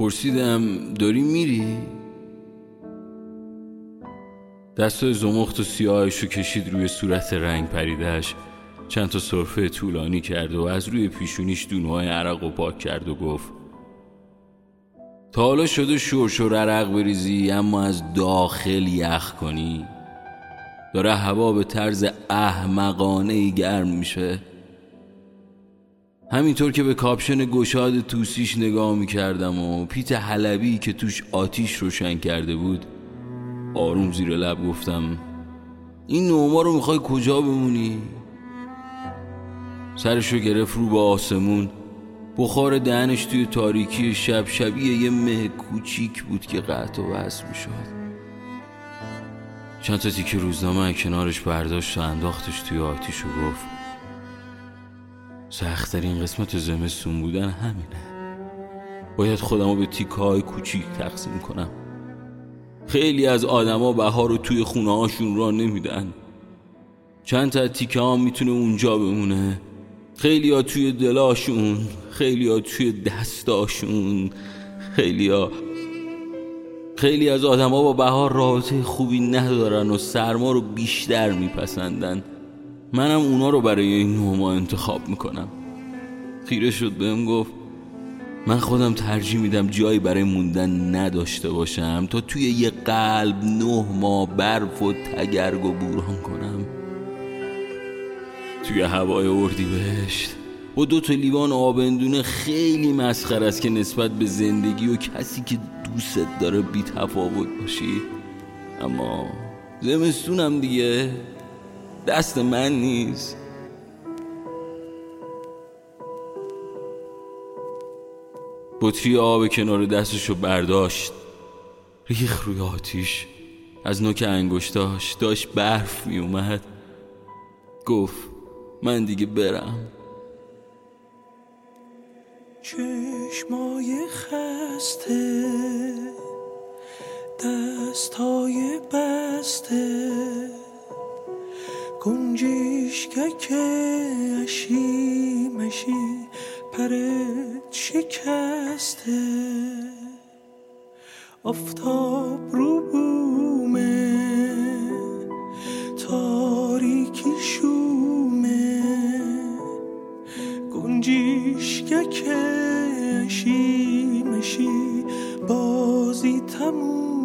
پرسیدم داری میری؟ دست زمخت و سیاهش رو کشید روی صورت رنگ پریدهش چند تا صرفه طولانی کرد و از روی پیشونیش دونهای عرق و پاک کرد و گفت تا حالا شده شور عرق بریزی اما از داخل یخ کنی. داره هوا به طرز احمقانه ای گرم میشه. همینطور که به کاپشن گشاد توسیش نگاه می‌کردم و پیت حلبی که توش آتیش روشن کرده بود آروم زیر لب گفتم این نوما رو می‌خوای کجا بمونی؟ سرشو گرفت رو به آسمون بخار دهنش توی تاریکی شب شبیه یه مه کوچیک بود که قطع و وصل می‌شد چند تا تیکه روزنامه کنارش برداشت و انداختش توی آتیش و گفت سختترین قسمت زمستون بودن همینه. باید خودم رو به تیکه های کوچیک تقسیم کنم. خیلی از آدما بهار رو توی خونه هاشون را نمیدن. چند تا تیکه ها می‌تونه اونجا بمونه. خیلی ها توی دلاشون خیلی ها توی دستاشون خیلی ها خیلی از آدما با بهار رابطه خوبی ندارن و سرما رو بیشتر میپسندن. منم اونا رو برای این نوما انتخاب می‌کنم. خیره شد بهم گفت من خودم ترجیح میدم جایی برای موندن نداشته باشم تا توی یه قلب نه ماه برف و تگرگ و بوران کنم. توی هوای اردی بهشت و دو تا لیوان آبندونه خیلی مسخر است که نسبت به زندگی و کسی که دوست داره بی تفاوت باشی. اما زمستونم دیگه. دست من نیست. بطری آب کنار دستشو برداشت. ریخ روی آتیش. از نوک انگشتاش داشت برف می اومد گفت من دیگه برم. چشمای خسته دستای بسته. که اشی مشی پرت شکسته. آفتاب رو بومه تاریکی شومه. که اشی مشی بازی تمومه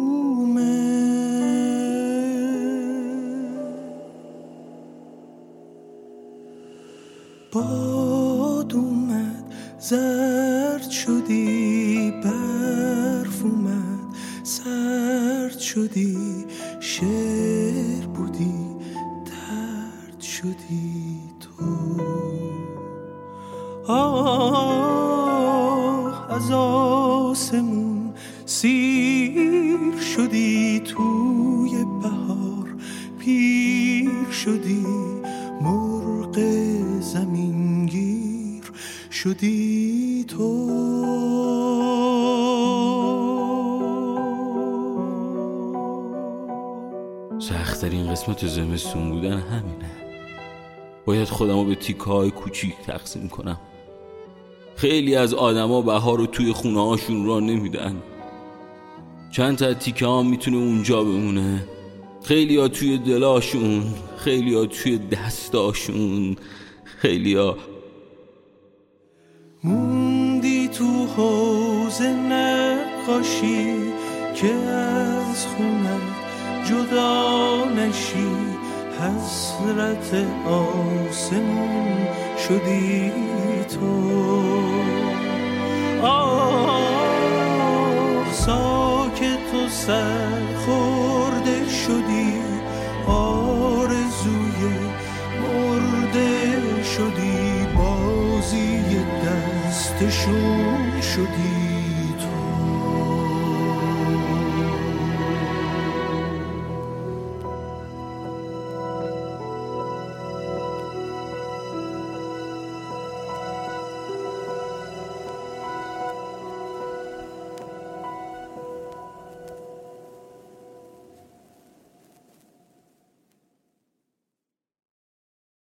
باد اومد زرد شدی برف اومد سرد شدی شعر بودی درد شدی تو. آه از آسمون سیر شدی توی بهار پیر شدی. مرغ شدی تو. سختترین قسمت زمستون بودن همینه. باید خودم رو به تیکه های کوچیک تقسیم کنم. خیلی از آدما بهار رو توی خونه هاشون را نمیدن. چند تا تیکه ها می‌تونه اونجا بمونه. خیلی ها توی دلاشون خیلی ها توی دستاشون خیلی ها موندی تو حوز نقاشی که از خونه جدا نشی حسرت آسمون شدی تو. آه ساکت و سرخورده بازی دستشون شدی.